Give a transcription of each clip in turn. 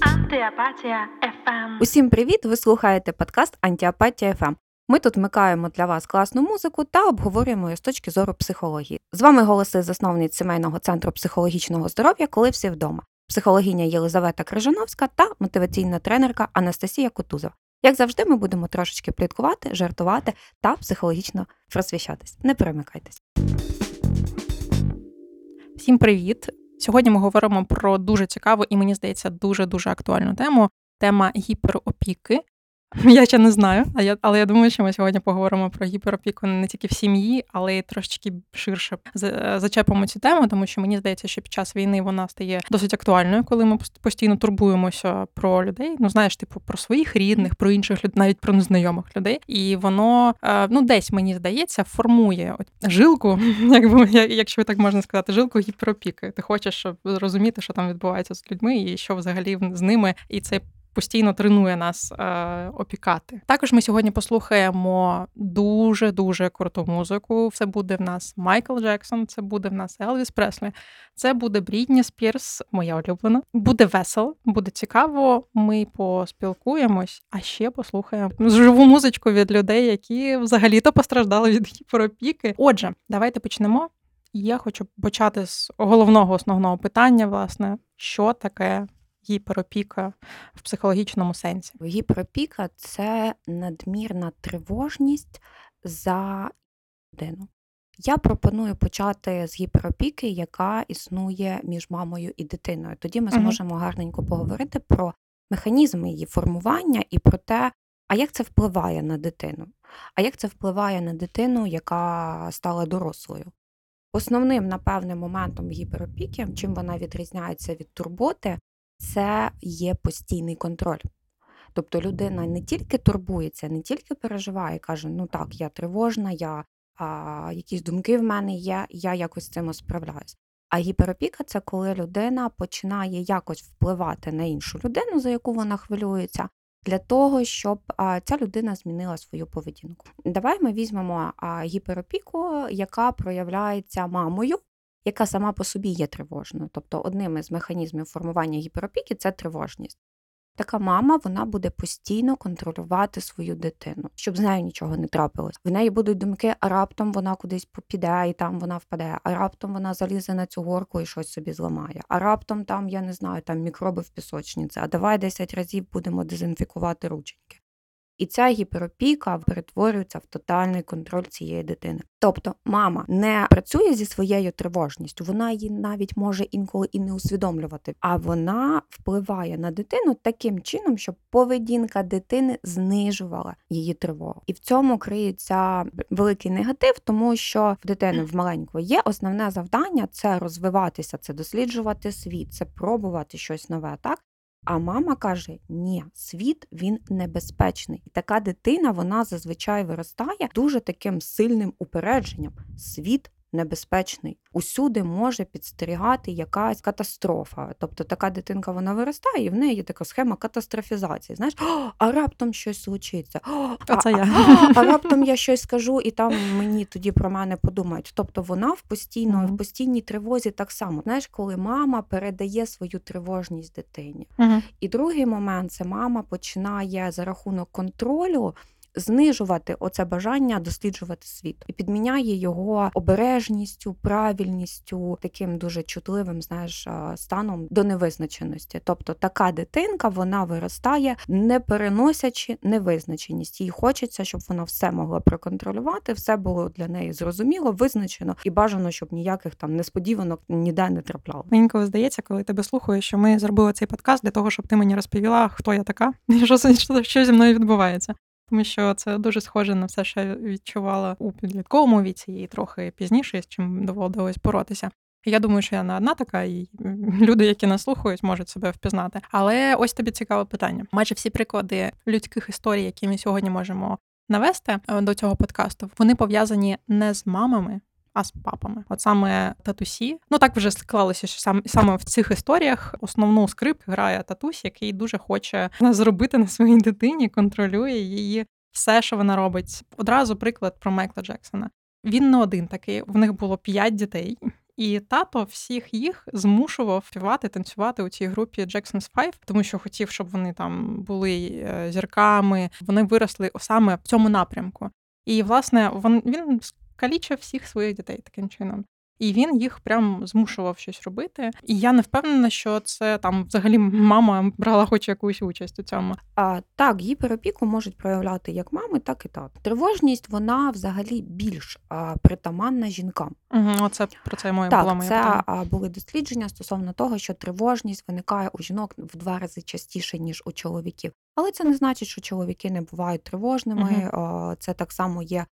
Антіапатія FM. Усім привіт! Ви слухаєте подкаст Антіапатія FM. Ми тут вмикаємо для вас класну музику та обговорюємо її з точки зору психології. З вами голоси засновниць сімейного центру психологічного здоров'я, коли всі вдома, психологиня Єлизавета Крижановська та мотиваційна тренерка Анастасія Кутузова. Як завжди, ми будемо трошечки пліткувати, жартувати та психологічно просвіщатись. Не перемикайтесь. Всім привіт! Сьогодні ми говоримо про дуже цікаву і мені здається дуже дуже актуальну тему. Тема гіперопіки Я ще не знаю, а я, але я думаю, що ми сьогодні поговоримо про гіперопіку не тільки в сім'ї, але й трошечки ширше зачепимо цю тему, тому що мені здається, що під час війни вона стає досить актуальною, коли ми постійно турбуємося про людей. Ну знаєш, типу про своїх рідних, про інших людей, навіть про незнайомих людей. І воно е, ну десь мені здається формує жилку, якби якщо так можна сказати, жилку гіперопіки. Ти хочеш щоб зрозуміти, що там відбувається з людьми, і що взагалі з ними, і це постійно тренує нас е, опікати. Також ми сьогодні послухаємо дуже дуже круту музику. Це буде в нас Майкл Джексон, це буде в нас Елвіс Преслі, це буде Брідні Спірс, моя улюблена. Буде весело, буде цікаво. Ми поспілкуємось, а ще послухаємо живу музичку від людей, які взагалі-то постраждали від гіперопіки. Отже, давайте почнемо. Я хочу почати з головного основного питання, власне, що таке гіперопіка в психологічному сенсі? Гіперопіка це надмірна тривожність за людину. Я пропоную почати з гіперопіки, яка існує між мамою і дитиною. Тоді ми зможемо гарненько поговорити про механізми її формування і про те, а як це впливає на дитину, а як це впливає на дитину, яка стала дорослою. Основним, напевне, моментом гіперопіки, чим вона відрізняється від турботи, це є постійний контроль. Тобто людина не тільки турбується, не тільки переживає, каже, ну так, я тривожна, я, а, якісь думки в мене є, я якось з цим справляюсь. А гіперопіка це коли людина починає якось впливати на іншу людину, за яку вона хвилюється, для того, щоб а, ця людина змінила свою поведінку. Давай ми візьмемо а, гіперопіку, яка проявляється мамою, яка сама по собі є тривожною. Тобто одним із механізмів формування гіперопіки це тривожність. Така мама вона буде постійно контролювати свою дитину, щоб з нею нічого не трапилось. В неї будуть думки, а раптом вона кудись попіде і там вона впаде, а раптом вона залізе на цю горку і щось собі зламає. А раптом там, я не знаю, там мікроби в пісочниці, а давай 10 разів будемо дезінфікувати рученьки. І ця гіперопіка перетворюється в тотальний контроль цієї дитини. Тобто мама не працює зі своєю тривожністю, вона її навіть може інколи і не усвідомлювати, а вона впливає на дитину таким чином, щоб поведінка дитини знижувала її тривогу. І в цьому криється великий негатив, тому що в дитини в маленької є основне завдання це розвиватися, це досліджувати світ, це пробувати щось нове. Так а мама каже: ні, світ він небезпечний. І така дитина вона зазвичай виростає дуже таким сильним упередженням. Світ небезпечний. Усюди може підстерігати якась катастрофа. Тобто така дитинка вона виростає, і в неї є така схема катастрофізації. Знаєш, а раптом щось случиться. А, це я. А, а раптом я щось скажу, і там мені тоді про мене подумають. Тобто вона в постійно, uh-huh. в постійній тривозі так само. Знаєш, коли мама передає свою тривожність дитині. Uh-huh. І другий момент це мама починає за рахунок контролю знижувати оце бажання досліджувати світ і підміняє його обережністю, правильністю, таким дуже чутливим, знаєш, станом до невизначеності. Тобто така дитинка вона виростає, не переносячи невизначеність. Їй хочеться, щоб вона все могла проконтролювати, все було для неї зрозуміло, визначено і бажано, щоб ніяких там несподіванок ніде не трапляло. Мені коли здається, коли тебе слухаю, що ми зробили цей подкаст для того, щоб ти мені розповіла, хто я така, і що, що зі мною відбувається тому що це дуже схоже на все, що я відчувала у підлітковому віці і трохи пізніше, з чим доводилось боротися. Я думаю, що я не одна така, і люди, які нас слухають, можуть себе впізнати. Але ось тобі цікаве питання. Майже всі приклади людських історій, які ми сьогодні можемо навести е, до цього подкасту, вони пов'язані не з мамами, а з папами. От саме татусі. Ну так вже склалося, що сам саме в цих історіях основну скрипку грає татусь, який дуже хоче зробити на своїй дитині, контролює її все, що вона робить. Одразу приклад про Майкла Джексона. Він не один такий. В них було п'ять дітей. І тато всіх їх змушував співати, танцювати у цій групі Jackson's Five, тому що хотів, щоб вони там були е, зірками. Вони виросли саме в цьому напрямку. І власне він, він скалічив всіх своїх дітей таким чином. І він їх прям змушував щось робити. І я не впевнена, що це там взагалі мама брала хоч якусь участь у цьому. А, Так, гіперопіку можуть проявляти як мами, так і тато. Тривожність вона взагалі більш а, притаманна жінкам. Угу, Оце про це моє була моя це питання. а, були дослідження стосовно того, що тривожність виникає у жінок в два рази частіше ніж у чоловіків. Але це не значить, що чоловіки не бувають тривожними. Угу. Це так само є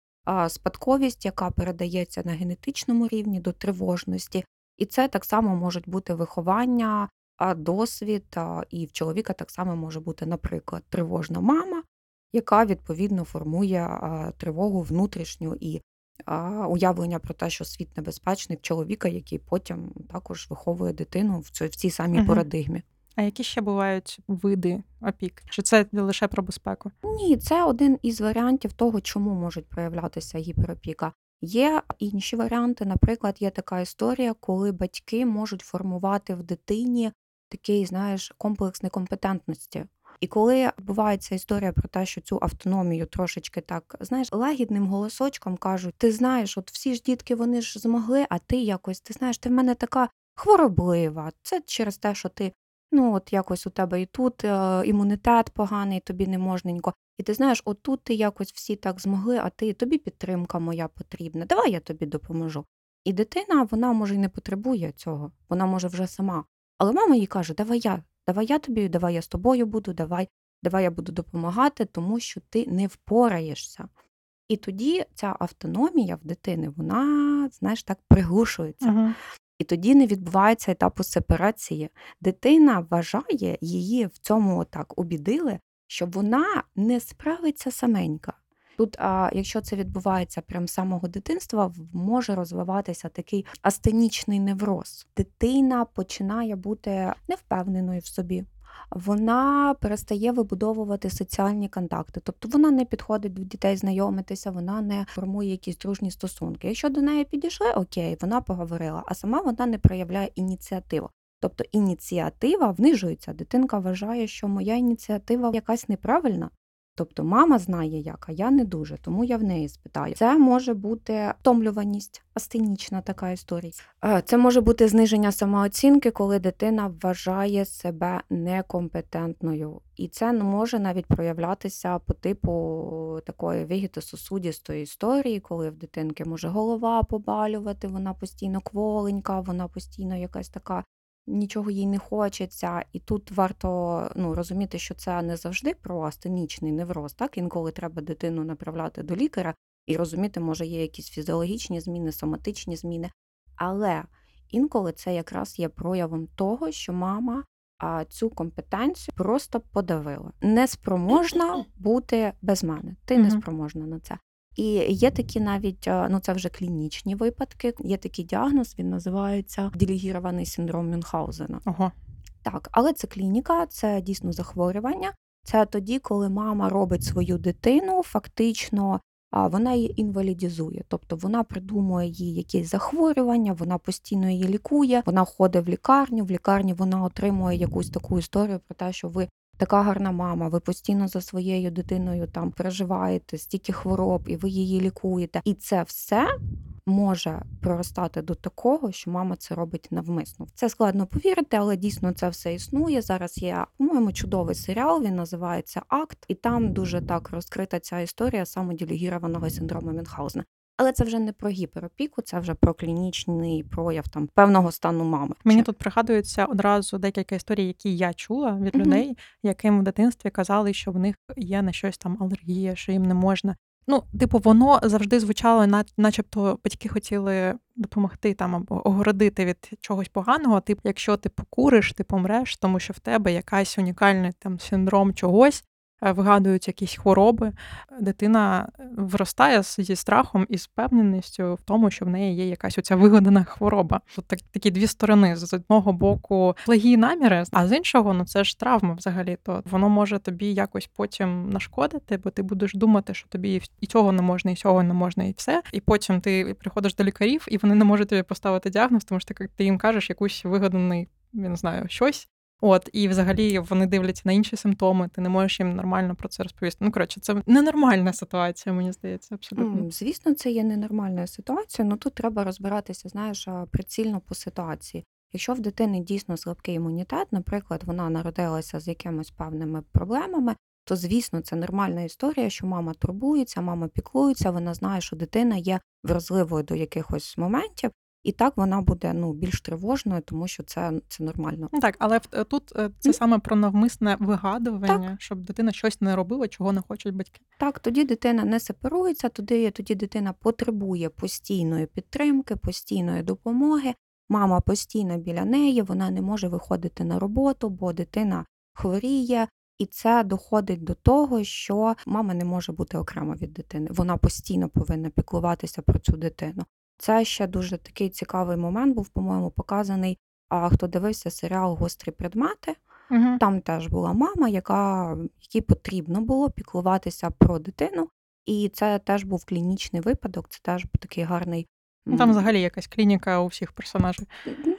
спадковість, яка передається на генетичному рівні до тривожності, і це так само можуть бути виховання, досвід, і в чоловіка так само може бути, наприклад, тривожна мама, яка відповідно формує тривогу внутрішню і уявлення про те, що світ небезпечний в чоловіка, який потім також виховує дитину в цій самій Мгм. парадигмі. А які ще бувають види опік? Чи це лише про безпеку? Ні, це один із варіантів того, чому можуть проявлятися гіперопіка. Є інші варіанти. Наприклад, є така історія, коли батьки можуть формувати в дитині такий, знаєш, комплекс некомпетентності. І коли відбувається історія про те, що цю автономію трошечки так, знаєш, лагідним голосочком кажуть: ти знаєш, от всі ж дітки вони ж змогли, а ти якось, ти знаєш, ти в мене така хвороблива. Це через те, що ти Ну, от якось у тебе і тут е, імунітет поганий, тобі не можненько. І ти знаєш, отут ти якось всі так змогли, а ти тобі підтримка моя потрібна. Давай я тобі допоможу. І дитина, вона може й не потребує цього, вона може вже сама. Але мама їй каже: Давай я, давай я тобі, давай я з тобою буду, давай, давай я буду допомагати, тому що ти не впораєшся. І тоді ця автономія в дитини, вона, знаєш, так приглушується. Угу. І тоді не відбувається етапу сепарації. Дитина вважає, її в цьому так обідили, що вона не справиться саменька. Тут, а, якщо це відбувається прямо з самого дитинства, може розвиватися такий астенічний невроз. Дитина починає бути невпевненою в собі, вона перестає вибудовувати соціальні контакти, тобто вона не підходить до дітей знайомитися, вона не формує якісь дружні стосунки. Якщо до неї підійшли, окей, вона поговорила, а сама вона не проявляє ініціативу. Тобто ініціатива внижується. Дитинка вважає, що моя ініціатива якась неправильна, Тобто мама знає як, а я не дуже, тому я в неї спитаю. Це може бути втомлюваність, астенічна така історія. Е, це може бути зниження самооцінки, коли дитина вважає себе некомпетентною. І це може навіть проявлятися по типу такої вігітососудістої історії, коли в дитинки може голова побалювати, вона постійно кволенька, вона постійно якась така нічого їй не хочеться, і тут варто ну, розуміти, що це не завжди про астенічний невроз. Так інколи треба дитину направляти до лікаря і розуміти, може, є якісь фізіологічні зміни, соматичні зміни. Але інколи це якраз є проявом того, що мама а, цю компетенцію просто подавила. Неспроможна бути без мене. Ти не спроможна на це. І є такі навіть, ну це вже клінічні випадки. Є такий діагноз, він називається делегірований синдром Мюнхгаузена. Ого. Так, але це клініка, це дійсно захворювання. Це тоді, коли мама робить свою дитину, фактично вона її інвалідізує, тобто вона придумує їй якісь захворювання, вона постійно її лікує, вона ходить в лікарню. В лікарні вона отримує якусь таку історію про те, що ви така гарна мама, ви постійно за своєю дитиною там переживаєте, стільки хвороб, і ви її лікуєте. І це все може проростати до такого, що мама це робить навмисно. Це складно повірити, але дійсно це все існує. Зараз є, по-моєму, чудовий серіал. Він називається Акт, і там дуже так розкрита ця історія самоделегірованого синдрому Мюнхгаузена. Але це вже не про гіперопіку, це вже про клінічний прояв там певного стану мами. Мені тут пригадується одразу декілька історій, які я чула від Мгм. людей, яким в дитинстві казали, що в них є на щось там алергія, що їм не можна. Ну, типу, воно завжди звучало, начебто батьки хотіли допомогти там або огородити від чогось поганого. Типу, якщо ти покуриш, ти помреш, тому що в тебе якась унікальний там синдром чогось, вигадують якісь хвороби. Дитина е, виростає зі страхом і з впевненістю в тому, що в неї є якась оця вигадана хвороба. Тут так, такі дві сторони: з одного боку благі наміри, а з іншого, ну це ж травма взагалі. То воно може тобі якось потім нашкодити, бо ти будеш думати, що тобі і цього не можна, і цього не можна, і все. І потім ти приходиш до лікарів, і вони не можуть тобі поставити діагноз, тому що ти їм кажеш якусь вигаданий, я не знаю, щось. От, і взагалі вони дивляться на інші симптоми, ти не можеш їм нормально про це розповісти. Ну, коротше, це ненормальна ситуація, мені здається, абсолютно. Звісно, це є ненормальна ситуація, але тут треба розбиратися, знаєш, прицільно по ситуації. Якщо в дитини дійсно слабкий імунітет, наприклад, вона народилася з якимись певними проблемами, то звісно це нормальна історія, що мама турбується, мама піклується, вона знає, що дитина є вразливою до якихось моментів, і так вона буде ну більш тривожною, тому що це це нормально. Ну, так, але е, тут е, це саме про навмисне вигадування, так. щоб дитина щось не робила, чого не хочуть батьки. Так, тоді дитина не сепарується, тоді, тоді дитина потребує постійної підтримки, постійної допомоги. Мама постійно біля неї, вона не може виходити на роботу, бо дитина хворіє, і це доходить до того, що мама не може бути окремо від дитини. Вона постійно повинна піклуватися про цю дитину. Це ще дуже такий цікавий момент був, по-моєму, показаний. А хто дивився серіал Гострі предмети? Угу. Там теж була мама, яка якій потрібно було піклуватися про дитину, і це теж був клінічний випадок. Це теж такий гарний. Ну, там взагалі якась клініка у всіх персонажів.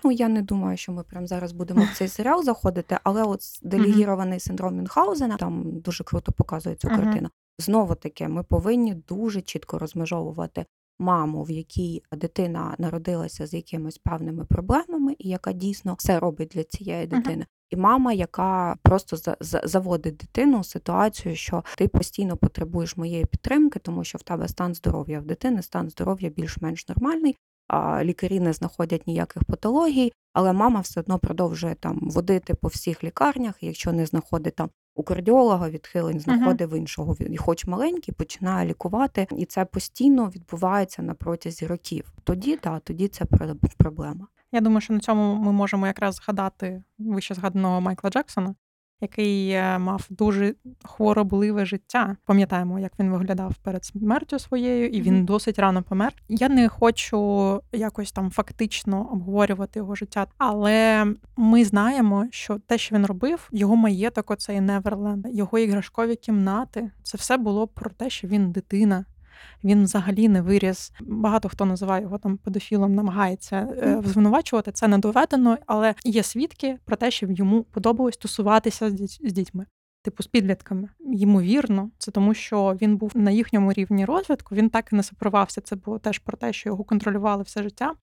Ну я не думаю, що ми прямо зараз будемо в цей серіал заходити, але от делегірований синдром Мюнхгаузена там дуже круто показує цю картину. Знову таки, ми повинні дуже чітко розмежовувати маму, в якій дитина народилася з якимись певними проблемами, і яка дійсно все робить для цієї дитини. І мама, яка просто за, за, заводить дитину у ситуацію, що ти постійно потребуєш моєї підтримки, тому що в тебе стан здоров'я в дитини, стан здоров'я більш-менш нормальний, а лікарі не знаходять ніяких патологій, але мама все одно продовжує там водити по всіх лікарнях, якщо не знаходить там у кардіолога відхилень знаходив uh-huh. іншого, і хоч маленький, починає лікувати, і це постійно відбувається на протязі років. Тоді да, тоді це проблема. Я думаю, що на цьому ми можемо якраз згадати вище згаданого Майкла Джексона, який е, мав дуже хворобливе життя. Пам'ятаємо, як він виглядав перед смертю своєю, і він mm-hmm. досить рано помер. Я не хочу якось там фактично обговорювати його життя, але ми знаємо, що те, що він робив, його маєток, оцей Неверленд, його іграшкові кімнати, це все було про те, що він дитина він взагалі не виріс. Багато хто називає його там педофілом, намагається е, звинувачувати. Це не доведено, але є свідки про те, що йому подобалось тусуватися з дітьми. Типу з підлітками, ймовірно, це тому, що він був на їхньому рівні розвитку. Він так і не сепарувався. Це було теж про те, що його контролювали все життя,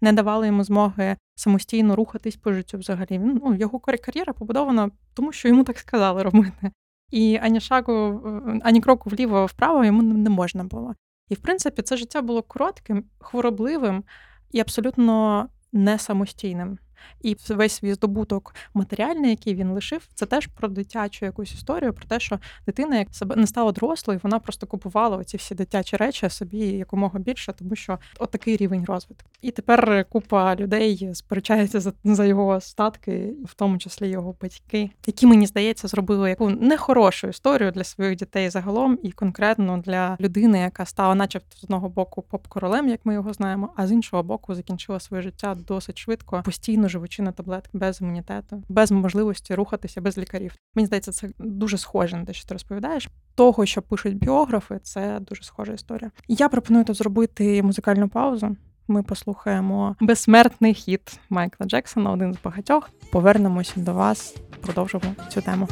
не давали йому змоги самостійно рухатись по життю. Взагалі він ну його кар'єра побудована, тому що йому так сказали робити. І ані шагу, ані кроку вліво вправо йому не можна було. І, в принципі, це життя було коротким, хворобливим і абсолютно не самостійним. І весь свій здобуток матеріальний, який він лишив, це теж про дитячу якусь історію, про те, що дитина як себе не стала дорослою, вона просто купувала оці всі дитячі речі собі якомога більше, тому що от такий рівень розвитку. І тепер купа людей сперечається за за його статки, в тому числі його батьки, які мені здається зробили яку нехорошу історію для своїх дітей загалом, і конкретно для людини, яка стала, начебто, з одного боку поп-королем, як ми його знаємо, а з іншого боку, закінчила своє життя досить швидко, постійно живучи на таблетки без імунітету, без можливості рухатися без лікарів. Мені здається, це дуже схоже на те, що ти розповідаєш. Того, що пишуть біографи, це дуже схожа історія. Я пропоную тут зробити музикальну паузу. Ми послухаємо безсмертний хіт Майкла Джексона, один з багатьох. Повернемося до вас, продовжимо цю тему.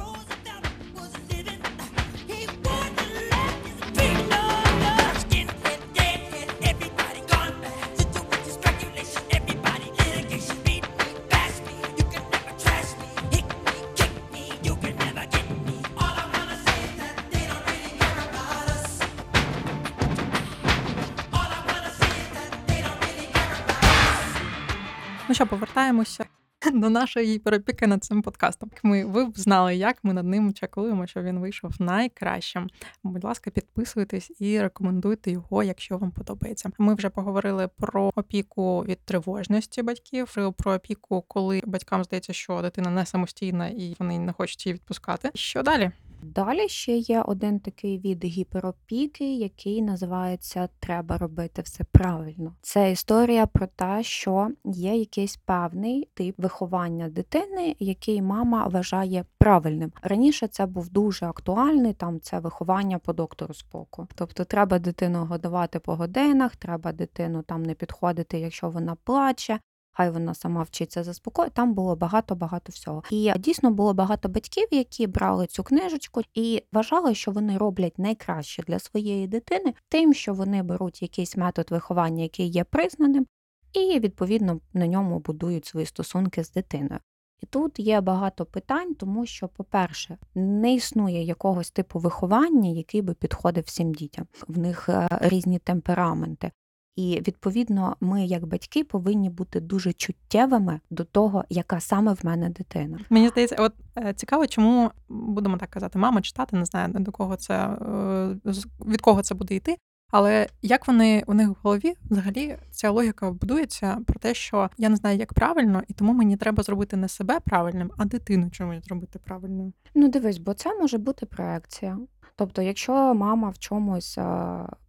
Що повертаємося до нашої перепіки над цим подкастом. Ми ви б знали, як ми над ним чекуємо, щоб він вийшов найкращим. Будь ласка, підписуйтесь і рекомендуйте його, якщо вам подобається. Ми вже поговорили про опіку від тривожності батьків, про опіку, коли батькам здається, що дитина не самостійна і вони не хочуть її відпускати. Що далі? Далі ще є один такий від гіперопіки, який називається Треба робити все правильно. Це історія про те, що є якийсь певний тип виховання дитини, який мама вважає правильним. Раніше це був дуже актуальний, там це виховання по доктору споку. Тобто, треба дитину годувати по годинах, треба дитину там не підходити, якщо вона плаче хай вона сама вчиться заспокоїти. Там було багато-багато всього. І дійсно було багато батьків, які брали цю книжечку і вважали, що вони роблять найкраще для своєї дитини, тим, що вони беруть якийсь метод виховання, який є признаним, і відповідно на ньому будують свої стосунки з дитиною. І тут є багато питань, тому що, по-перше, не існує якогось типу виховання, який би підходив всім дітям. В них е, різні темпераменти. І відповідно, ми, як батьки, повинні бути дуже чуттєвими до того, яка саме в мене дитина. Мені здається, от е, цікаво, чому будемо так казати, мама читати, не знаю до кого це е, від кого це буде йти. Але як вони у них в голові взагалі ця логіка будується про те, що я не знаю, як правильно, і тому мені треба зробити не себе правильним, а дитину чомусь зробити правильною. Ну дивись, бо це може бути проекція. Тобто, якщо мама в чомусь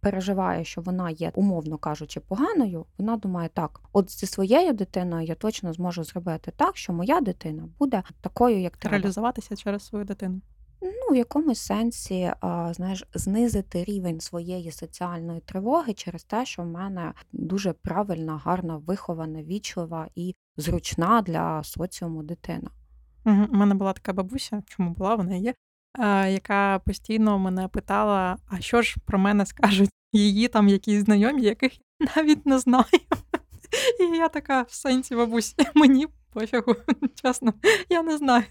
переживає, що вона є, умовно кажучи, поганою, вона думає, так, от зі своєю дитиною я точно зможу зробити так, що моя дитина буде такою, як треба. реалізуватися через свою дитину. Ну, в якомусь сенсі, знаєш, знизити рівень своєї соціальної тривоги через те, що в мене дуже правильна, гарна, вихована, вічлива і зручна для соціуму дитина. У мене була така бабуся, чому була, вона є, яка постійно мене питала: а що ж про мене скажуть її там якісь знайомі, яких я навіть не знаю. І я така в сенсі бабусь, мені пофігу, чесно, я не знаю.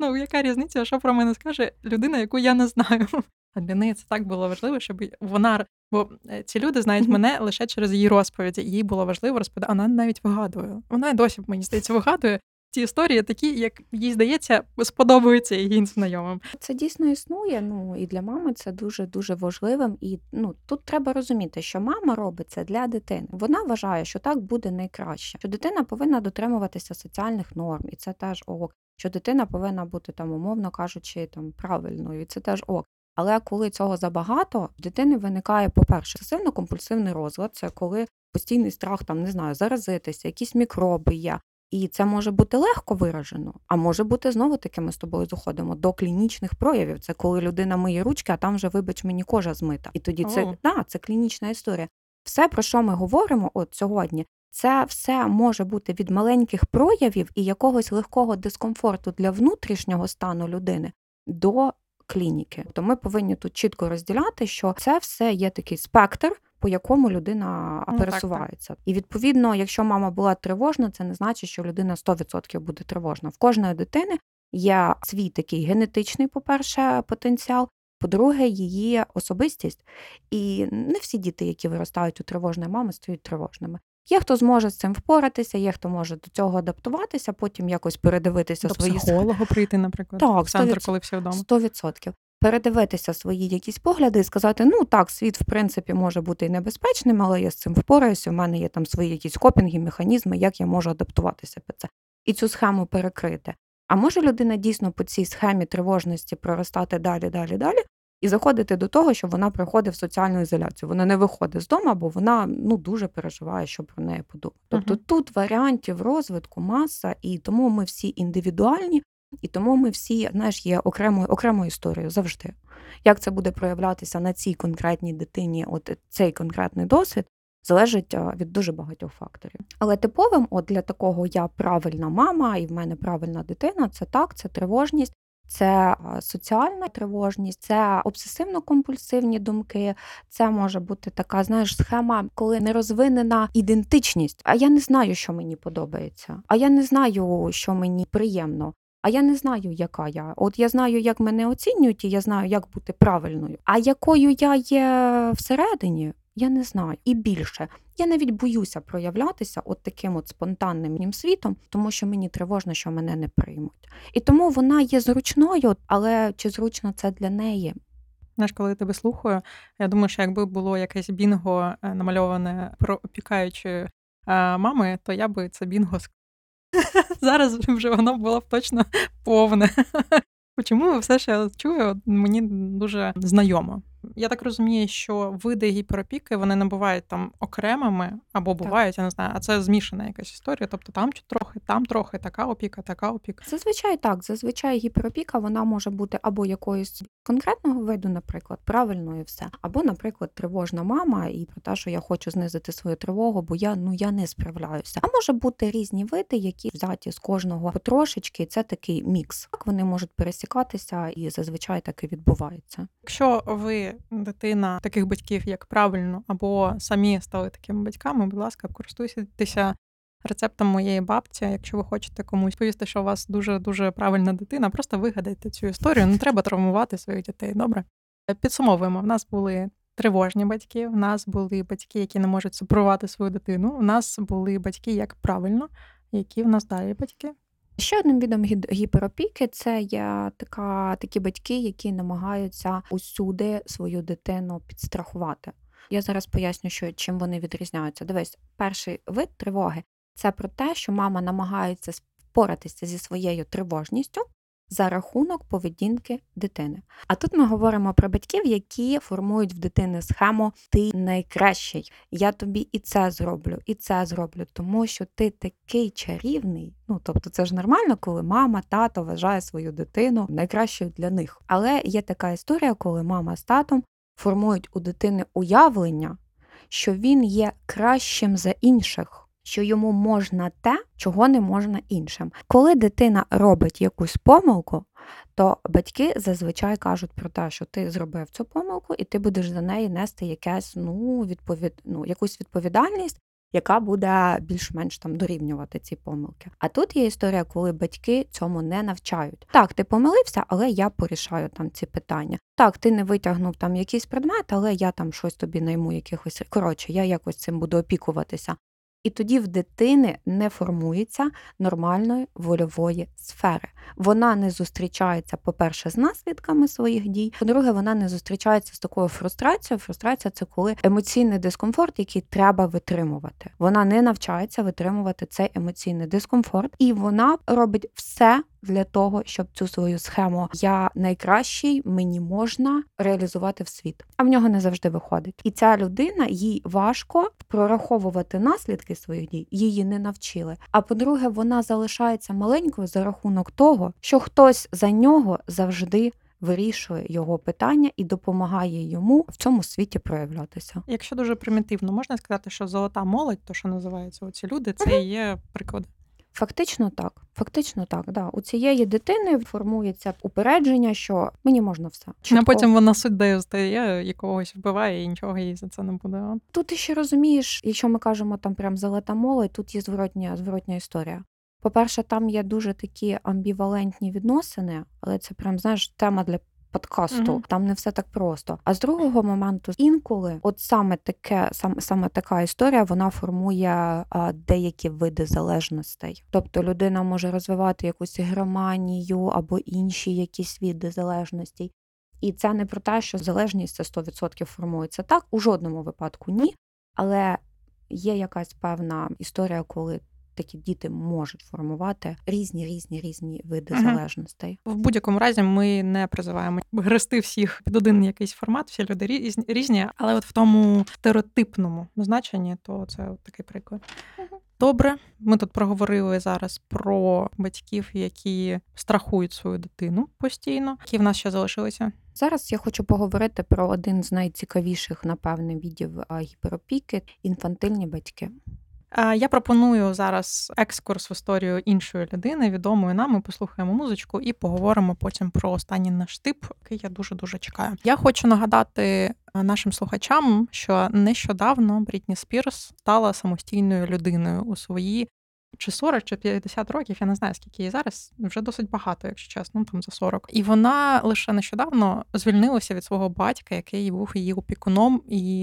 Ну, яка різниця, що про мене скаже людина, яку я не знаю. А для неї це так було важливо, щоб вона. Бо е, ці люди знають мене лише через її розповіді. Їй було важливо розповідати. Вона навіть вигадує. Вона досі, мені здається, вигадує, ці історії такі, як їй здається, сподобаються її знайомим. Це дійсно існує. Ну і для мами це дуже дуже важливим. І ну тут треба розуміти, що мама робить це для дитини. Вона вважає, що так буде найкраще. Що дитина повинна дотримуватися соціальних норм, і це теж ок. Що дитина повинна бути там, умовно кажучи, там правильною, і це теж ок. Але коли цього забагато, в дитини виникає, по-перше, сильно компульсивний розлад, це коли постійний страх там не знаю, заразитися, якісь мікроби є, і це може бути легко виражено, а може бути знову таки, ми з тобою заходимо до клінічних проявів. Це коли людина миє ручки, а там вже, вибач, мені кожа змита. І тоді це да, це клінічна історія. Все, про що ми говоримо от сьогодні, це все може бути від маленьких проявів і якогось легкого дискомфорту для внутрішнього стану людини до клініки. То ми повинні тут чітко розділяти, що це все є такий спектр по якому людина ну, пересувається. Так, так. І відповідно, якщо мама була тривожна, це не значить, що людина 100% буде тривожна. В кожної дитини є свій такий генетичний, по-перше, потенціал. По-друге, її особистість. І не всі діти, які виростають у тривожної мами, стають тривожними. Є хто зможе з цим впоратися, є хто може до цього адаптуватися, потім якось передивитися до свої психолога прийти, наприклад, так, в центр, коли всі вдома. 100% передивитися свої якісь погляди і сказати: ну так, світ, в принципі, може бути і небезпечним, але я з цим впораюся. У мене є там свої якісь копінги, механізми, як я можу адаптуватися під це. І цю схему перекрити. А може людина дійсно по цій схемі тривожності проростати далі, далі, далі, і заходити до того, що вона приходить в соціальну ізоляцію. Вона не виходить з дому, бо вона ну дуже переживає, що про неї подумають. Тобто uh-huh. тут варіантів розвитку маса, і тому ми всі індивідуальні, і тому ми всі, знаєш, є окремою окремою історією завжди. Як це буде проявлятися на цій конкретній дитині, от цей конкретний досвід, залежить від дуже багатьох факторів. Але типовим, от для такого я правильна мама, і в мене правильна дитина, це так, це тривожність. Це соціальна тривожність, це обсесивно-компульсивні думки. Це може бути така, знаєш, схема, коли не розвинена ідентичність. А я не знаю, що мені подобається. А я не знаю, що мені приємно. А я не знаю, яка я. От я знаю, як мене оцінюють, і я знаю, як бути правильною. А якою я є всередині, я не знаю. І більше. Я навіть боюся проявлятися от таким от спонтанним світом, тому що мені тривожно, що мене не приймуть. І тому вона є зручною, але чи зручно це для неї? Знаєш, коли я тебе слухаю, я думаю, що якби було якесь бінго е, намальоване про опікаючи е, мами, то я би це бінго Зараз вже воно було б точно повне. Чому все, я чую, мені дуже знайомо. Я так розумію, що види гіперопіки вони не бувають там окремими або бувають, я не знаю, а це змішана якась історія. Тобто там трохи, там трохи, така опіка, така опіка. Зазвичай так. Зазвичай гіперопіка вона може бути або якоюсь конкретного виду, наприклад, правильно і все, або, наприклад, тривожна мама, і про те, що я хочу знизити свою тривогу, бо я ну я не справляюся. А може бути різні види, які взяті з кожного потрошечки. Це такий мікс. Так вони можуть пересікатися, і зазвичай так і відбувається. Якщо ви дитина таких батьків, як правильно, або самі стали такими батьками, будь ласка, користуйтеся рецептом моєї бабці. Якщо ви хочете комусь повісти, що у вас дуже дуже правильна дитина, просто вигадайте цю історію. Не треба травмувати своїх дітей. Добре. Підсумовуємо, в нас були. Тривожні батьки, в нас були батьки, які не можуть супровати свою дитину. У нас були батьки як правильно, які в нас далі батьки. Ще одним відом гіперопіки це є така, такі батьки, які намагаються усюди свою дитину підстрахувати. Я зараз поясню, що чим вони відрізняються. Дивись, перший вид тривоги це про те, що мама намагається впоратися зі своєю тривожністю за рахунок поведінки дитини. А тут ми говоримо про батьків, які формують в дитини схему Ти найкращий. Я тобі і це зроблю, і це зроблю, тому що ти такий чарівний. Ну тобто, це ж нормально, коли мама, тато вважає свою дитину найкращою для них. Але є така історія, коли мама з татом формують у дитини уявлення, що він є кращим за інших що йому можна те, чого не можна іншим. Коли дитина робить якусь помилку, то батьки зазвичай кажуть про те, що ти зробив цю помилку, і ти будеш за неї нести якесь, ну, відповід... ну, якусь відповідальність, яка буде більш-менш там дорівнювати ці помилки. А тут є історія, коли батьки цьому не навчають. Так, ти помилився, але я порішаю там ці питання. Так, ти не витягнув там якийсь предмет, але я там щось тобі найму, якихось коротше, я якось цим буду опікуватися. І тоді в дитини не формується нормальної вольової сфери. Вона не зустрічається, по-перше, з наслідками своїх дій. По-друге, вона не зустрічається з такою фрустрацією. Фрустрація це коли емоційний дискомфорт, який треба витримувати. Вона не навчається витримувати цей емоційний дискомфорт, і вона робить все для того, щоб цю свою схему я найкращий, мені можна реалізувати в світ. А в нього не завжди виходить. І ця людина їй важко прораховувати наслідки своїх дій, її не навчили. А по-друге, вона залишається маленькою за рахунок того, що хтось за нього завжди. Вирішує його питання і допомагає йому в цьому світі проявлятися. Якщо дуже примітивно, можна сказати, що золота молодь, то що називається оці люди, це і є приклади. Фактично так. Фактично так. Да. У цієї дитини формується упередження, що мені можна все. Чітко. А потім вона суддею стає і когось вбиває, і нічого їй за це не буде. Тут ти ще розумієш, якщо ми кажемо там прям залета молодь, тут є зворотня, зворотня історія. По-перше, там є дуже такі амбівалентні відносини, але це прям знаєш тема для подкасту. Угу. Там не все так просто. А з другого моменту, інколи, от саме таке, саме саме така історія, вона формує а, деякі види залежностей. Тобто людина може розвивати якусь громанію або інші якісь види залежностей. І це не про те, що залежність це 100% формується так, у жодному випадку ні. Але є якась певна історія, коли такі діти можуть формувати різні різні різні види угу. залежностей. В будь-якому разі ми не призиваємо грести всіх під один якийсь формат. Всі люди різні, різні, але от в тому стереотипному значенні, то це от такий приклад. Угу. Добре, ми тут проговорили зараз про батьків, які страхують свою дитину постійно. Які в нас ще залишилися? Зараз я хочу поговорити про один з найцікавіших, напевне, відів гіперопіки інфантильні батьки. Я пропоную зараз екскурс в історію іншої людини, відомої нам. Ми послухаємо музичку і поговоримо потім про останній наш тип, який я дуже дуже чекаю. Я хочу нагадати е, нашим слухачам, що нещодавно Брітні Спірс стала самостійною людиною у своїй чи 40, чи 50 років, я не знаю, скільки їй зараз, вже досить багато, якщо чесно, ну, там за 40. І вона лише нещодавно звільнилася від свого батька, який був її опікуном, і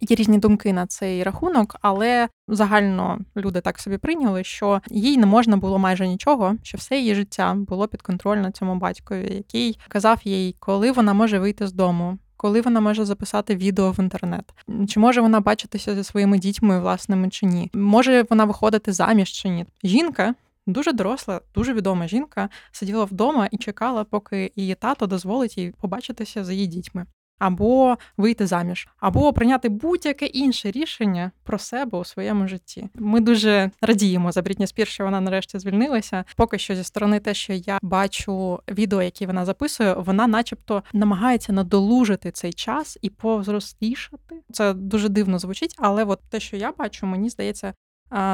є різні думки на цей рахунок, але загально люди так собі прийняли, що їй не можна було майже нічого, що все її життя було підконтрольно цьому батькові, який казав їй, коли вона може вийти з дому коли вона може записати відео в інтернет, чи може вона бачитися зі своїми дітьми власними чи ні? Може вона виходити заміж чи ні? Жінка дуже доросла, дуже відома жінка сиділа вдома і чекала, поки її тато дозволить їй побачитися з її дітьми або вийти заміж, або прийняти будь-яке інше рішення про себе у своєму житті. Ми дуже радіємо за Брітні Спір, що вона нарешті звільнилася. Поки що зі сторони, те, що я бачу відео, які вона записує, вона, начебто, намагається надолужити цей час і повзрослішати. Це дуже дивно звучить, але от те, що я бачу, мені здається,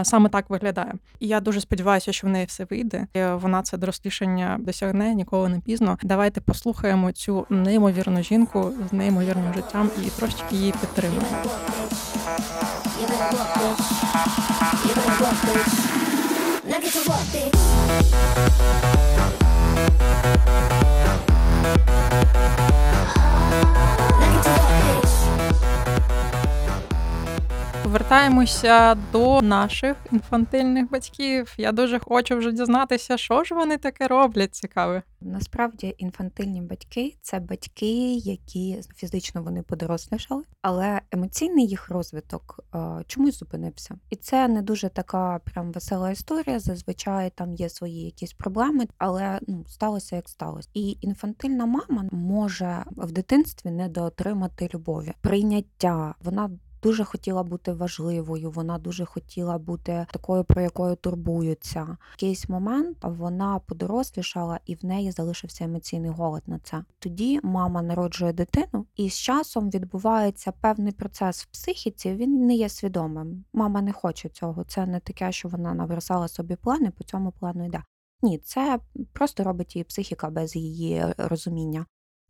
саме так виглядає. І я дуже сподіваюся, що в неї все вийде. І Вона це дорослішання досягне ніколи не пізно. Давайте послухаємо цю неймовірну жінку з неймовірним життям і трошки її підтримуємо. Повертаємося до наших інфантильних батьків. Я дуже хочу вже дізнатися, що ж вони таке роблять цікаве. Насправді інфантильні батьки це батьки, які фізично вони подорослішали, але емоційний їх розвиток е, чомусь зупинився. І це не дуже така прям весела історія. Зазвичай там є свої якісь проблеми, але ну сталося як сталося. І інфантильна мама може в дитинстві недоотримати любові, прийняття. Вона дуже хотіла бути важливою, вона дуже хотіла бути такою, про якою турбуються. Якийсь момент вона подорослішала і в неї залишився емоційний голод на це. Тоді мама народжує дитину, і з часом відбувається певний процес в психіці. Він не є свідомим. Мама не хоче цього. Це не таке, що вона наверсала собі плани, по цьому плану йде. Ні, це просто робить її психіка без її розуміння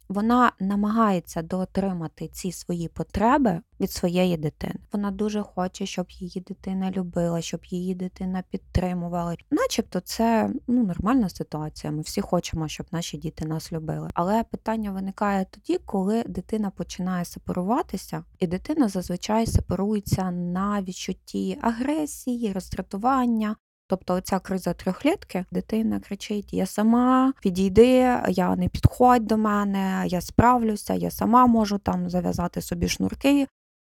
вона намагається доотримати ці свої потреби від своєї дитини. Вона дуже хоче, щоб її дитина любила, щоб її дитина підтримувала. Начебто, це ну нормальна ситуація. Ми всі хочемо, щоб наші діти нас любили. Але питання виникає тоді, коли дитина починає сепаруватися, і дитина зазвичай сепарується на відчутті агресії, роздратування, Тобто оця криза трьохлітки, дитина кричить: Я сама підійди, я не підходь до мене, я справлюся, я сама можу там зав'язати собі шнурки.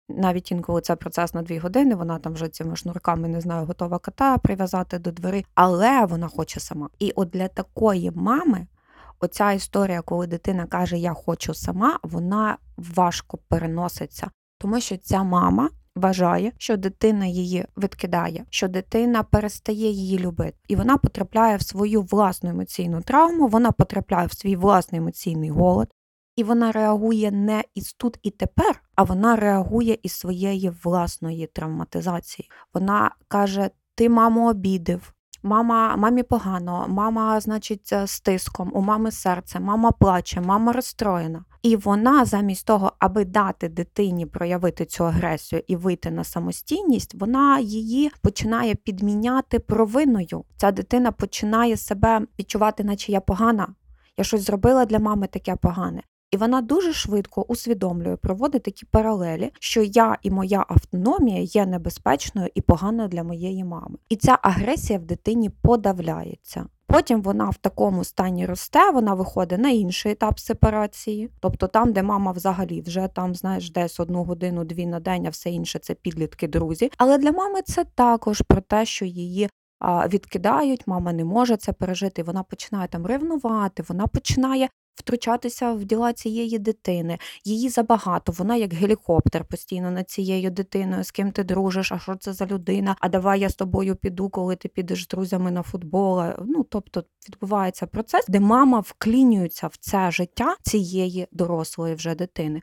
Навіть інколи це процес на дві години, вона там вже цими шнурками не знаю, готова кота прив'язати до двері, але вона хоче сама. І от для такої мами оця історія, коли дитина каже Я хочу сама, вона важко переноситься, тому що ця мама вважає, що дитина її відкидає, що дитина перестає її любити, і вона потрапляє в свою власну емоційну травму, вона потрапляє в свій власний емоційний голод, і вона реагує не із тут і тепер, а вона реагує із своєї власної травматизації. Вона каже: Ти, мамо, обідив. Мама, мамі погано, мама, значить, з тиском, у мами серце, мама плаче, мама розстроєна. І вона, замість того, аби дати дитині проявити цю агресію і вийти на самостійність, вона її починає підміняти провиною. Ця дитина починає себе відчувати, наче я погана. Я щось зробила для мами таке погане. І вона дуже швидко усвідомлює, проводить такі паралелі, що я і моя автономія є небезпечною і поганою для моєї мами. І ця агресія в дитині подавляється. Потім вона в такому стані росте, вона виходить на інший етап сепарації, тобто там, де мама взагалі вже там, знаєш, десь одну годину-дві на день, а все інше це підлітки, друзі. Але для мами це також про те, що її. Відкидають, мама не може це пережити. Вона починає там ревнувати, вона починає втручатися в діла цієї дитини. Її забагато, вона як гелікоптер постійно над цією дитиною, з ким ти дружиш, а що це за людина? А давай я з тобою піду, коли ти підеш з друзями на футбол. Ну тобто відбувається процес, де мама вклінюється в це життя цієї дорослої вже дитини.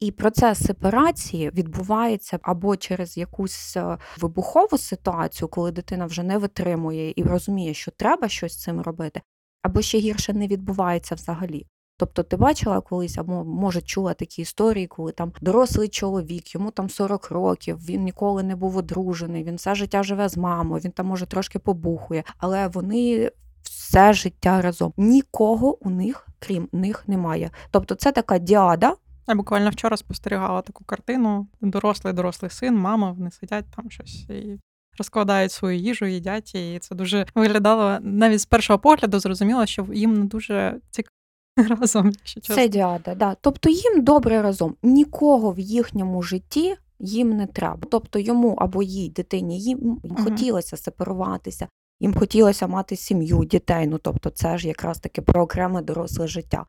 І процес сепарації відбувається або через якусь е, вибухову ситуацію, коли дитина вже не витримує і розуміє, що треба щось з цим робити, або ще гірше не відбувається взагалі. Тобто ти бачила колись, або може чула такі історії, коли там дорослий чоловік, йому там 40 років, він ніколи не був одружений, він все життя живе з мамою, він там може трошки побухує, але вони все життя разом. Нікого у них, крім них, немає. Тобто, це така діада. Я буквально вчора спостерігала таку картину: дорослий, дорослий син, мама, вони сидять там щось і розкладають свою їжу, їдять, і це дуже виглядало навіть з першого погляду, зрозуміло, що їм не дуже цікаво разом. якщо чесно. Це діада, да. Тобто їм добре разом. Нікого в їхньому житті їм не треба. Тобто йому або їй дитині їм угу. хотілося сепаруватися. їм хотілося мати сім'ю, дітей. Ну тобто, це ж якраз таки про окреме доросле життя.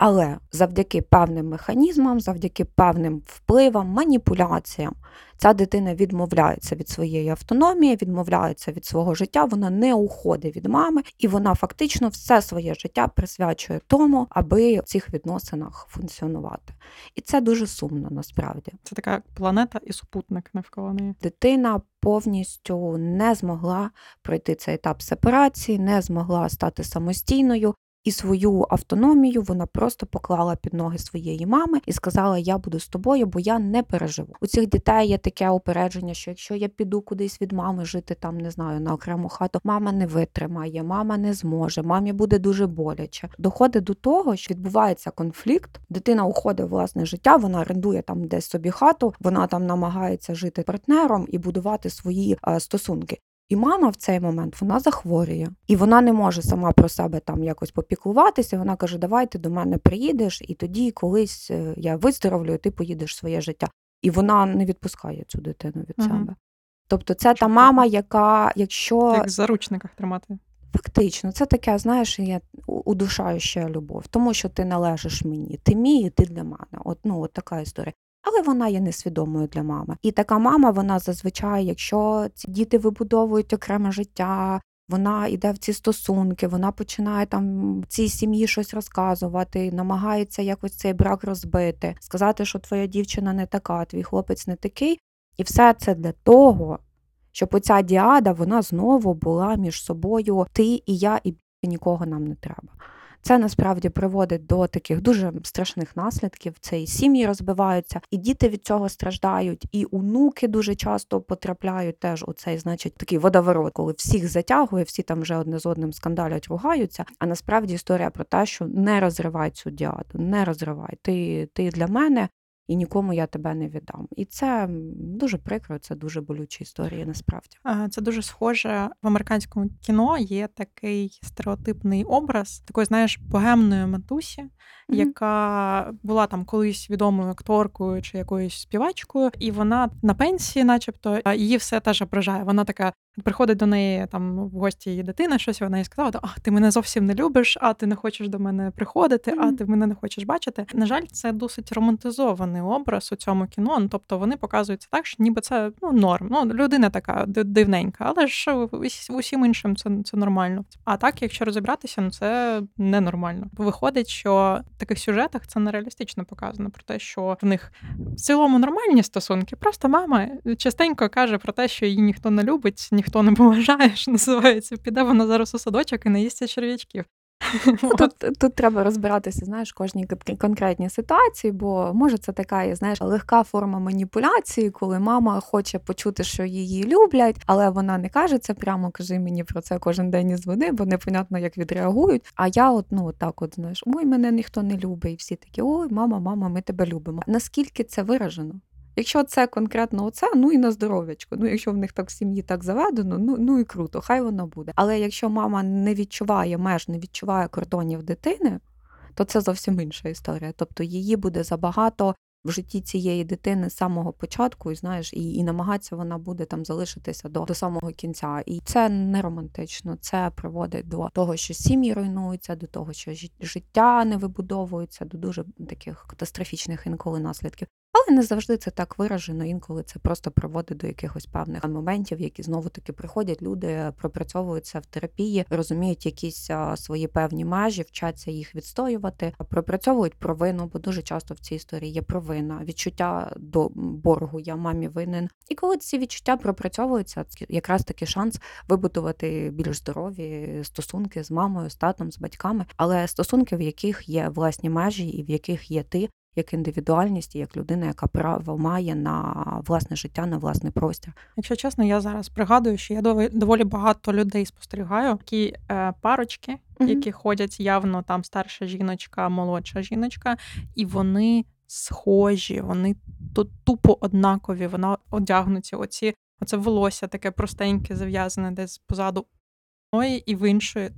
Але завдяки певним механізмам, завдяки певним впливам, маніпуляціям, ця дитина відмовляється від своєї автономії, відмовляється від свого життя, вона не уходить від мами, і вона фактично все своє життя присвячує тому, аби в цих відносинах функціонувати. І це дуже сумно насправді. Це така планета і супутник навколо неї. Дитина повністю не змогла пройти цей етап сепарації, не змогла стати самостійною. І свою автономію вона просто поклала під ноги своєї мами і сказала: Я буду з тобою, бо я не переживу. У цих дітей є таке упередження, що якщо я піду кудись від мами жити, там не знаю, на окрему хату, мама не витримає, мама не зможе, мамі буде дуже боляче. Доходить до того, що відбувається конфлікт. Дитина уходить в власне життя, вона орендує там десь собі хату, вона там намагається жити партнером і будувати свої а, стосунки. І мама в цей момент вона захворює, і вона не може сама про себе там якось попіклуватися. Вона каже: Давай ти до мене приїдеш, і тоді колись е, я виздоровлю, і ти поїдеш в своє життя. І вона не відпускає цю дитину від Мгм. себе. Тобто, це та мама, яка, якщо Як в заручниках тримати. Фактично, це таке, знаєш, є у- удушаюча любов, тому що ти належиш мені, ти мій, і ти для мене. От, ну, от така історія. Але вона є несвідомою для мами. І така мама, вона зазвичай, якщо ці діти вибудовують окреме життя, вона йде в ці стосунки, вона починає там цій сім'ї щось розказувати, намагається якось цей брак розбити, сказати, що твоя дівчина не така, твій хлопець не такий. І все це для того, щоб оця діада вона знову була між собою ти і я, і нікого нам не треба. Це насправді приводить до таких дуже страшних наслідків. Це і сім'ї розбиваються, і діти від цього страждають, і онуки дуже часто потрапляють теж у цей, значить, такий водоворот, коли всіх затягує, всі там вже одне з одним скандалять, ругаються. А насправді історія про те, що не розривай цю діаду, не розривай. Ти, ти для мене. І нікому я тебе не віддам. І це дуже прикро, це дуже болючі історії насправді. Це дуже схоже в американському кіно. Є такий стереотипний образ такої, знаєш, богемної матусі, яка була там колись відомою акторкою чи якоюсь співачкою, і вона на пенсії, начебто, її все теж ображає. Вона така приходить до неї там в гості її дитина, щось вона їй сказала: а ти мене зовсім не любиш, а ти не хочеш до мене приходити, а ти мене не хочеш бачити. На жаль, це досить романтизований образ у цьому кіно. Ну, тобто вони показуються так, що ніби це ну норм. Ну людина така дивненька, але ж усім іншим це, це нормально. А так, якщо розібратися, ну це ненормально. Виходить, що в таких сюжетах це нереалістично показано про те, що в них в цілому нормальні стосунки. Просто мама частенько каже про те, що її ніхто не любить, ніхто не поважає, що називається. Піде вона зараз у садочок і наїсться черв'ячків. Тут, тут треба розбиратися, знаєш, кожній конкретній ситуації, бо може це така, знаєш, легка форма маніпуляції, коли мама хоче почути, що її люблять, але вона не каже це прямо, кажи мені про це кожен день із води, бо непонятно, як відреагують. А я, от ну так, от знаєш, ой, мене ніхто не любить, і всі такі, ой, мама, мама, ми тебе любимо. Наскільки це виражено? Якщо це конкретно оце, ну і на здоров'ячко. Ну, якщо в них так в сім'ї так заведено, ну, ну і круто, хай воно буде. Але якщо мама не відчуває меж, не відчуває кордонів дитини, то це зовсім інша історія. Тобто її буде забагато в житті цієї дитини з самого початку, і знаєш, і, і намагатися вона буде там залишитися до, до самого кінця. І це не романтично. Це приводить до того, що сім'ї руйнуються, до того, що жит- життя не вибудовується, до дуже таких катастрофічних інколи наслідків. Але не завжди це так виражено. Інколи це просто приводить до якихось певних моментів, які знову таки приходять. Люди пропрацьовуються в терапії, розуміють якісь свої певні межі, вчаться їх відстоювати, пропрацьовують провину, бо дуже часто в цій історії є провина, відчуття до боргу. Я мамі винен. І коли ці відчуття пропрацьовуються, якраз таки шанс вибудувати більш здорові стосунки з мамою, з татом, з батьками, але стосунки, в яких є власні межі, і в яких є ти. Як індивідуальність, і як людина, яка право має на власне життя, на власний простір. Якщо чесно, я зараз пригадую, що я доволі, багато людей спостерігаю, такі е, парочки, Мгм. які ходять явно там старша жіночка, молодша жіночка, і вони схожі, вони то тупо однакові, вона одягнуті. Оці, оце волосся таке простеньке, зав'язане десь позаду одної і в іншої.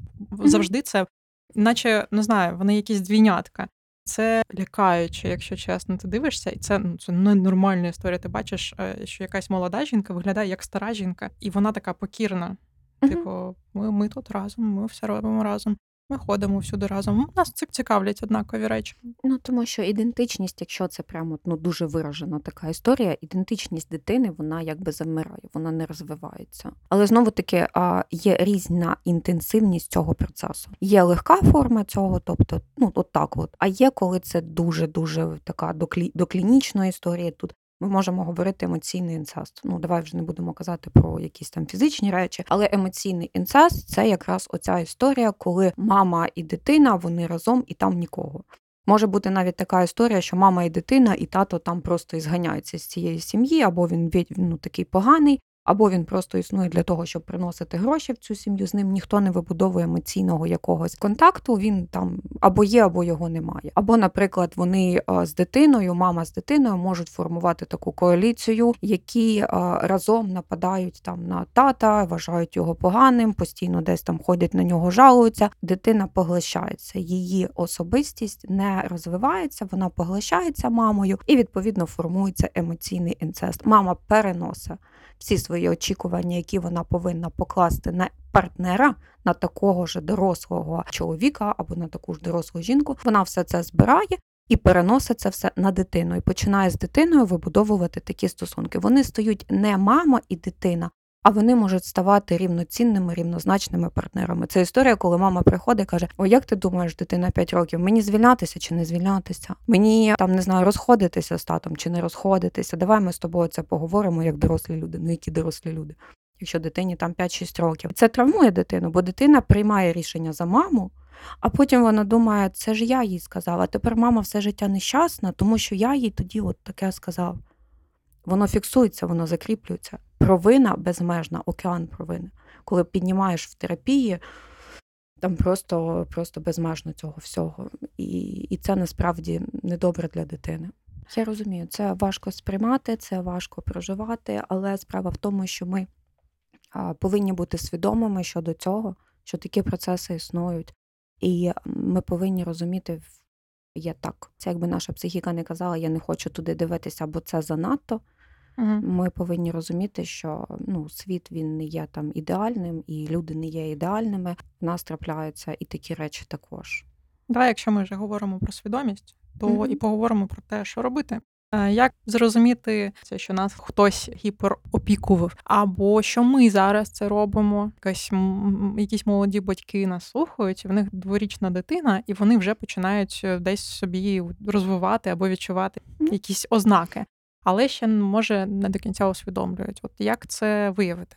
Завжди це, наче не знаю, вони якісь двійнятка. Це лякаюче, якщо чесно, ти дивишся, і це ну це ненормальна історія. Ти бачиш, е, що якась молода жінка виглядає як стара жінка, і вона така покірна. Типу, ми, ми тут разом, ми все робимо разом, ми ходимо всюди разом. Нас ці- цікавлять однакові речі. Ну, тому що ідентичність, якщо це прямо ну, дуже виражена така історія, ідентичність дитини, вона якби завмирає, вона не розвивається. Але знову таки є різна інтенсивність цього процесу. Є легка форма цього, тобто, ну от так от. А є коли це дуже дуже така доклі, доклінічна історія. Тут ми можемо говорити емоційний інцест. Ну, давай вже не будемо казати про якісь там фізичні речі, але емоційний інцест це якраз оця історія, коли мама і дитина вони разом і там нікого. Може бути навіть така історія, що мама і дитина, і тато там просто ізганяються з цієї сім'ї, або він ну, такий поганий, або він просто існує для того, щоб приносити гроші в цю сім'ю. З ним ніхто не вибудовує емоційного якогось контакту. Він там або є, або його немає. Або, наприклад, вони з дитиною, мама з дитиною можуть формувати таку коаліцію, які разом нападають там на тата, вважають його поганим, постійно десь там ходять на нього, жалуються. Дитина поглощається, її особистість не розвивається, вона поглощається мамою, і відповідно формується емоційний інцест. Мама переносить всі свої очікування, які вона повинна покласти на партнера, на такого ж дорослого чоловіка або на таку ж дорослу жінку. Вона все це збирає. І переносить це все на дитину, і починає з дитиною вибудовувати такі стосунки. Вони стають не мама і дитина, а вони можуть ставати рівноцінними, рівнозначними партнерами. Це історія, коли мама приходить і каже: О, як ти думаєш, дитина 5 років? Мені звільнятися чи не звільнятися? Мені там не знаю, розходитися з татом чи не розходитися. Давай ми з тобою це поговоримо як дорослі люди. Ну які дорослі люди? Якщо дитині там 5-6 років, це травмує дитину, бо дитина приймає рішення за маму. А потім вона думає, це ж я їй сказала. Тепер мама все життя нещасна, тому що я їй тоді от таке сказав. Воно фіксується, воно закріплюється. Провина безмежна, океан провини. Коли піднімаєш в терапії, там просто, просто безмежно цього всього. І, і це насправді недобре для дитини. Я розумію, це важко сприймати, це важко проживати, але справа в тому, що ми повинні бути свідомими щодо цього, що такі процеси існують. І ми повинні розуміти, є так. Це якби наша психіка не казала, я не хочу туди дивитися, бо це занадто. Угу. Ми повинні розуміти, що ну, світ він не є там ідеальним, і люди не є ідеальними. В нас трапляються і такі речі також. Давай, якщо ми вже говоримо про свідомість, то Мгм. і поговоримо про те, що робити. Е, Як зрозуміти, це, що нас хтось гіперопікував, або що ми зараз це робимо? Якась якісь молоді батьки нас слухають, в них дворічна дитина, і вони вже починають е, десь собі розвивати або відчувати якісь ознаки, але ще може не до кінця усвідомлюють. От як це виявити?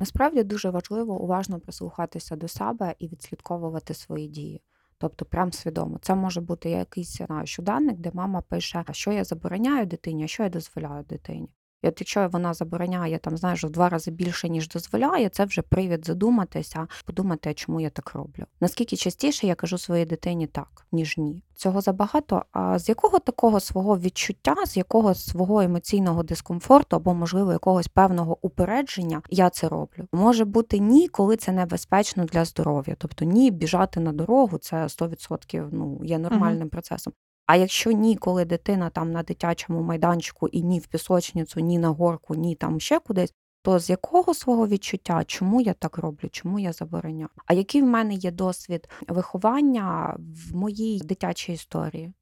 Насправді дуже важливо уважно прислухатися до себе і відслідковувати свої дії. Тобто, прям свідомо. Це може бути якийсь знаю, щоденник, де мама пише, що я забороняю дитині, а що я дозволяю дитині. І от якщо вона забороняє там, знаєш, в два рази більше, ніж дозволяє, це вже привід задуматися, подумати, чому я так роблю. Наскільки частіше я кажу своїй дитині так, ніж ні. Цього забагато. А з якого такого свого відчуття, з якого свого емоційного дискомфорту або, можливо, якогось певного упередження я це роблю? Може бути ні, коли це небезпечно для здоров'я. Тобто ні, біжати на дорогу це 100% ну, є нормальним процесом. А якщо ні, коли дитина там на дитячому майданчику і ні в пісочницю, ні на горку, ні там ще кудись, то з якого свого відчуття, чому я так роблю, чому я забороняю? А який в мене є досвід виховання в моїй дитячій історії?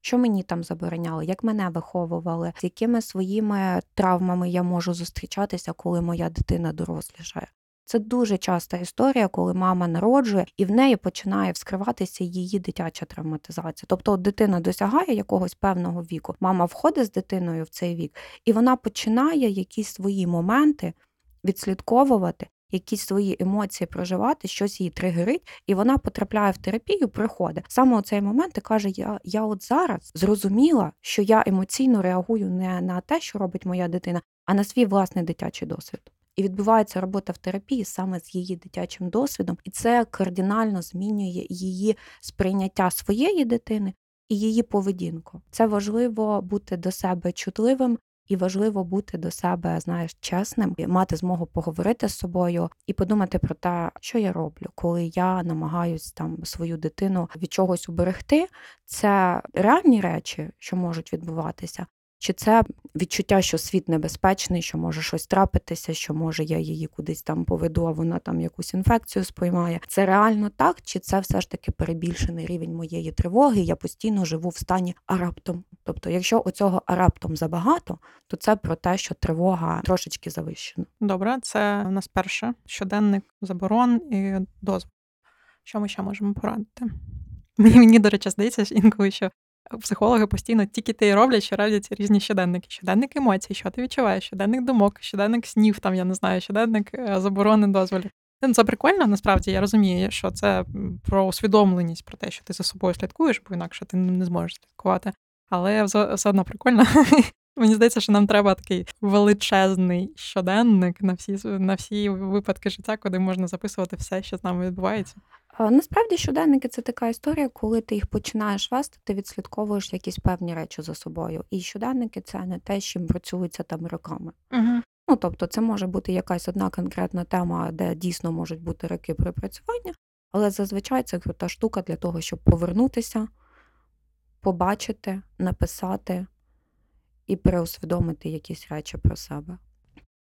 Що мені там забороняли, як мене виховували, з якими своїми травмами я можу зустрічатися, коли моя дитина дорослішає? Це дуже часта історія, коли мама народжує і в неї починає вскриватися її дитяча травматизація. Тобто дитина досягає якогось певного віку, мама входить з дитиною в цей вік, і вона починає якісь свої моменти відслідковувати, якісь свої емоції проживати, щось її тригерить, і вона потрапляє в терапію, приходить. Саме у цей момент і каже: Я, я от зараз зрозуміла, що я емоційно реагую не на те, що робить моя дитина, а на свій власний дитячий досвід. І відбувається робота в терапії саме з її дитячим досвідом, і це кардинально змінює її сприйняття своєї дитини і її поведінку. Це важливо бути до себе чутливим. І важливо бути до себе, знаєш, чесним, мати змогу поговорити з собою і подумати про те, що я роблю, коли я намагаюсь там свою дитину від чогось уберегти. Це реальні речі, що можуть відбуватися, чи це відчуття, що світ небезпечний, що може щось трапитися, що може я її кудись там поведу, а вона там якусь інфекцію споймає. Це реально так, чи це все ж таки перебільшений рівень моєї тривоги? Я постійно живу в стані а раптом. Тобто, якщо оцього а раптом забагато, то це про те, що тривога трошечки завищена. Добре, це у нас перше щоденник заборон і дозвол. Що ми ще можемо порадити? Мені, мені до речі, здається, інколи що психологи постійно тільки те й роблять, що радять різні щоденники. Щоденник емоцій, що ти відчуваєш, щоденник думок, щоденник снів, там я не знаю, щоденник е, заборони дозволів. Ну, Це прикольно, насправді я розумію, що це про усвідомленість, про те, що ти за собою слідкуєш, бо інакше ти не зможеш слідкувати. Але все одно прикольно. Мені здається, що нам треба такий величезний щоденник на всі на всі випадки життя, куди можна записувати все, що з нами відбувається. Насправді щоденники це така історія, коли ти їх починаєш вести, ти відслідковуєш якісь певні речі за собою. І щоденники це не те, з чим працюється там роками. Угу. Ну тобто, це може бути якась одна конкретна тема, де дійсно можуть бути роки припрацювання, але зазвичай це крута штука для того, щоб повернутися, побачити, написати і переусвідомити якісь речі про себе.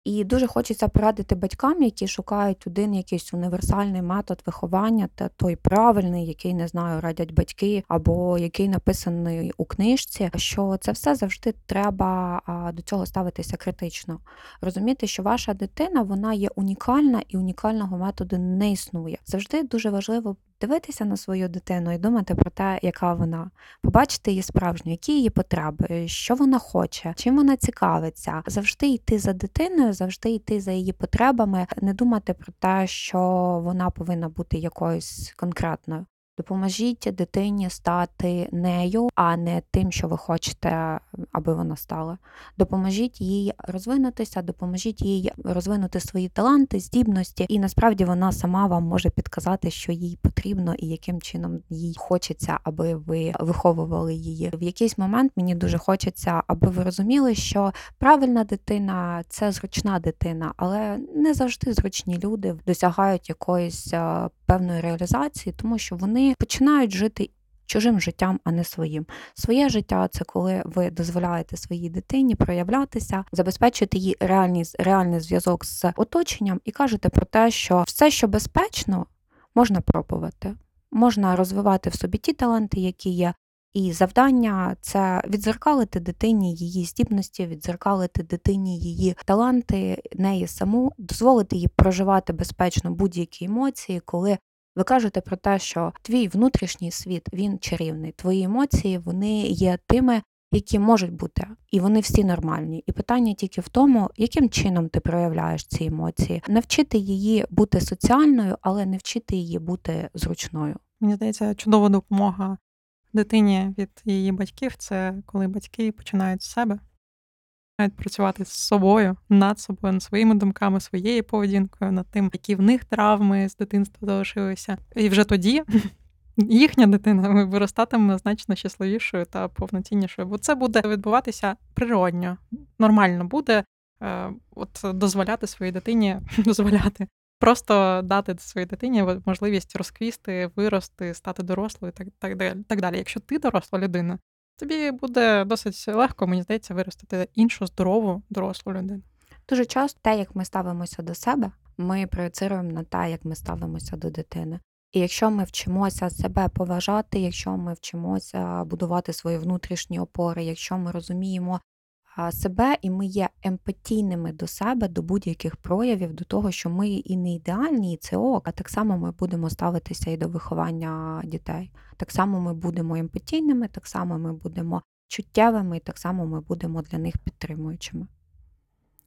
І дуже хочеться порадити батькам, які шукають один якийсь універсальний метод виховання, та той правильний, який не знаю, радять батьки, або який написаний у книжці. Що це все завжди треба до цього ставитися критично. Розуміти, що ваша дитина вона є унікальна і унікального методу не існує. Завжди дуже важливо дивитися на свою дитину і думати про те, яка вона, побачити її справжню, які її потреби, що вона хоче, чим вона цікавиться, завжди йти за дитиною, завжди йти за її потребами, не думати про те, що вона повинна бути якоюсь конкретною. Допоможіть дитині стати нею, а не тим, що ви хочете, аби вона стала. Допоможіть їй розвинутися, допоможіть їй розвинути свої таланти, здібності, і насправді вона сама вам може підказати, що їй потрібно і яким чином їй хочеться, аби ви виховували її. В якийсь момент мені дуже хочеться, аби ви розуміли, що правильна дитина це зручна дитина, але не завжди зручні люди досягають якоїсь певної реалізації, тому що вони починають жити. Чужим життям, а не своїм. Своє життя це коли ви дозволяєте своїй дитині проявлятися, забезпечити їй реальний реальний зв'язок з оточенням і кажете про те, що все, що безпечно, можна пробувати, можна розвивати в собі ті таланти, які є. І завдання це відзеркалити дитині її здібності, відзеркалити дитині її таланти, неї саму, дозволити їй проживати безпечно будь-які емоції, коли ви кажете про те, що твій внутрішній світ він чарівний. Твої емоції вони є тими, які можуть бути, і вони всі нормальні. І питання тільки в тому, яким чином ти проявляєш ці емоції, навчити її бути соціальною, але не вчити її бути зручною. Мені здається, чудова допомога дитині від її батьків це коли батьки починають з себе починають працювати з собою, над собою, над своїми думками, своєю поведінкою, над тим, які в них травми з дитинства залишилися. І вже тоді їхня дитина виростатиме значно щасливішою та повноціннішою. Бо це буде відбуватися природньо, нормально буде е, от дозволяти своїй дитині дозволяти. Просто дати своїй дитині можливість розквісти, вирости, стати дорослою, так так, так далі. Якщо ти доросла людина, тобі буде досить легко, мені здається, виростити іншу здорову, дорослу людину. Дуже часто те, як ми ставимося до себе, ми проєцируємо на те, як ми ставимося до дитини. І якщо ми вчимося себе поважати, якщо ми вчимося будувати свої внутрішні опори, якщо ми розуміємо себе, і ми є емпатійними до себе, до будь-яких проявів, до того, що ми і не ідеальні, і це ок, а так само ми будемо ставитися і до виховання дітей. Так само ми будемо емпатійними, так само ми будемо чуттєвими, і так само ми будемо для них підтримуючими.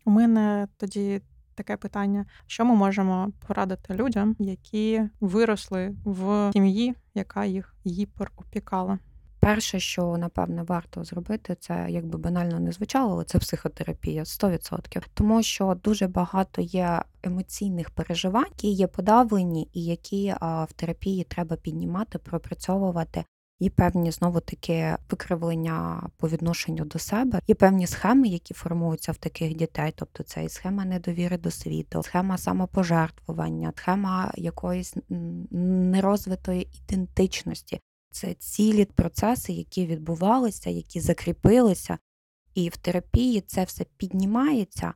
У мене тоді таке питання: що ми можемо порадити людям, які виросли в сім'ї, яка їх гіперопікала? Перше, що напевне варто зробити, це якби банально не звучало, але це психотерапія 100%. Тому що дуже багато є емоційних переживань, які є подавлені, і які в терапії треба піднімати, пропрацьовувати. Є певні знову таки викривлення по відношенню до себе, є певні схеми, які формуються в таких дітей. Тобто це і схема недовіри до світу, схема самопожертвування, схема якоїсь нерозвитої ідентичності. Це цілі процеси, які відбувалися, які закріпилися. І в терапії це все піднімається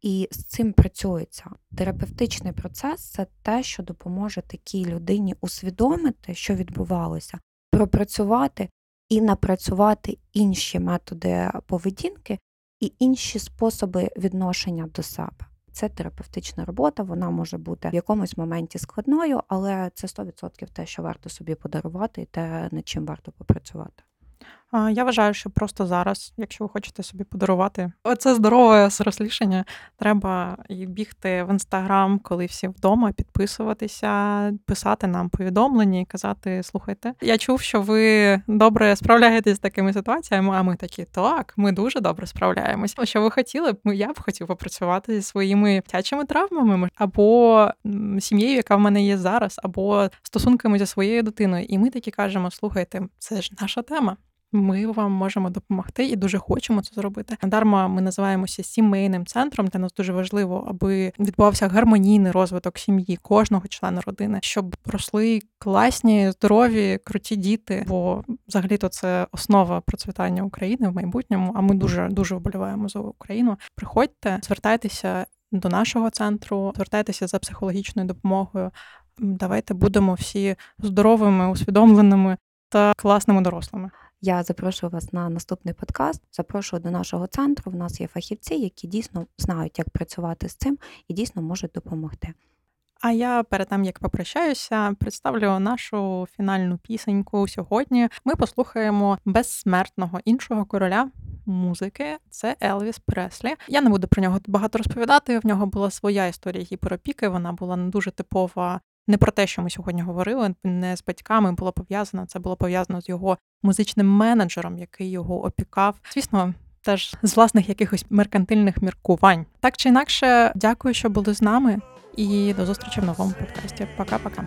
і з цим працюється. Терапевтичний процес це те, що допоможе такій людині усвідомити, що відбувалося, пропрацювати і напрацювати інші методи поведінки і інші способи відношення до себе. Це терапевтична робота, вона може бути в якомусь моменті складною, але це 100% те, що варто собі подарувати, і те, над чим варто попрацювати. Я вважаю, що просто зараз, якщо ви хочете собі подарувати оце здорове сорослішення, треба бігти в інстаграм, коли всі вдома, підписуватися, писати нам повідомлення і казати: слухайте, я чув, що ви добре справляєтесь з такими ситуаціями. А ми такі, так, ми дуже добре справляємось. Що ви хотіли? б? Я б хотів попрацювати зі своїми дитячими травмами, або сім'єю, яка в мене є зараз, або стосунками зі своєю дитиною. І ми такі кажемо: слухайте, це ж наша тема. Ми вам можемо допомогти і дуже хочемо це зробити. Дарма ми називаємося сімейним центром. Для нас дуже важливо, аби відбувався гармонійний розвиток сім'ї кожного члена родини, щоб росли класні, здорові, круті діти. Бо взагалі-то це основа процвітання України в майбутньому. А ми дуже дуже вболіваємо за Україну. Приходьте, звертайтеся до нашого центру, звертайтеся за психологічною допомогою. Давайте будемо всі здоровими, усвідомленими та класними дорослими. Я запрошую вас на наступний подкаст. Запрошую до нашого центру. У нас є фахівці, які дійсно знають, як працювати з цим і дійсно можуть допомогти. А я перед тим як попрощаюся, представлю нашу фінальну пісеньку сьогодні. Ми послухаємо безсмертного іншого короля музики. Це Елвіс Преслі. Я не буду про нього багато розповідати. В нього була своя історія гіперопіки. Вона була не дуже типова не про те, що ми сьогодні говорили, не з батьками було пов'язано. Це було пов'язано з його музичним менеджером, який його опікав. Звісно, теж з власних якихось меркантильних міркувань. Так чи інакше, дякую, що були з нами, і до зустрічі в новому подкасті. Пока-пока.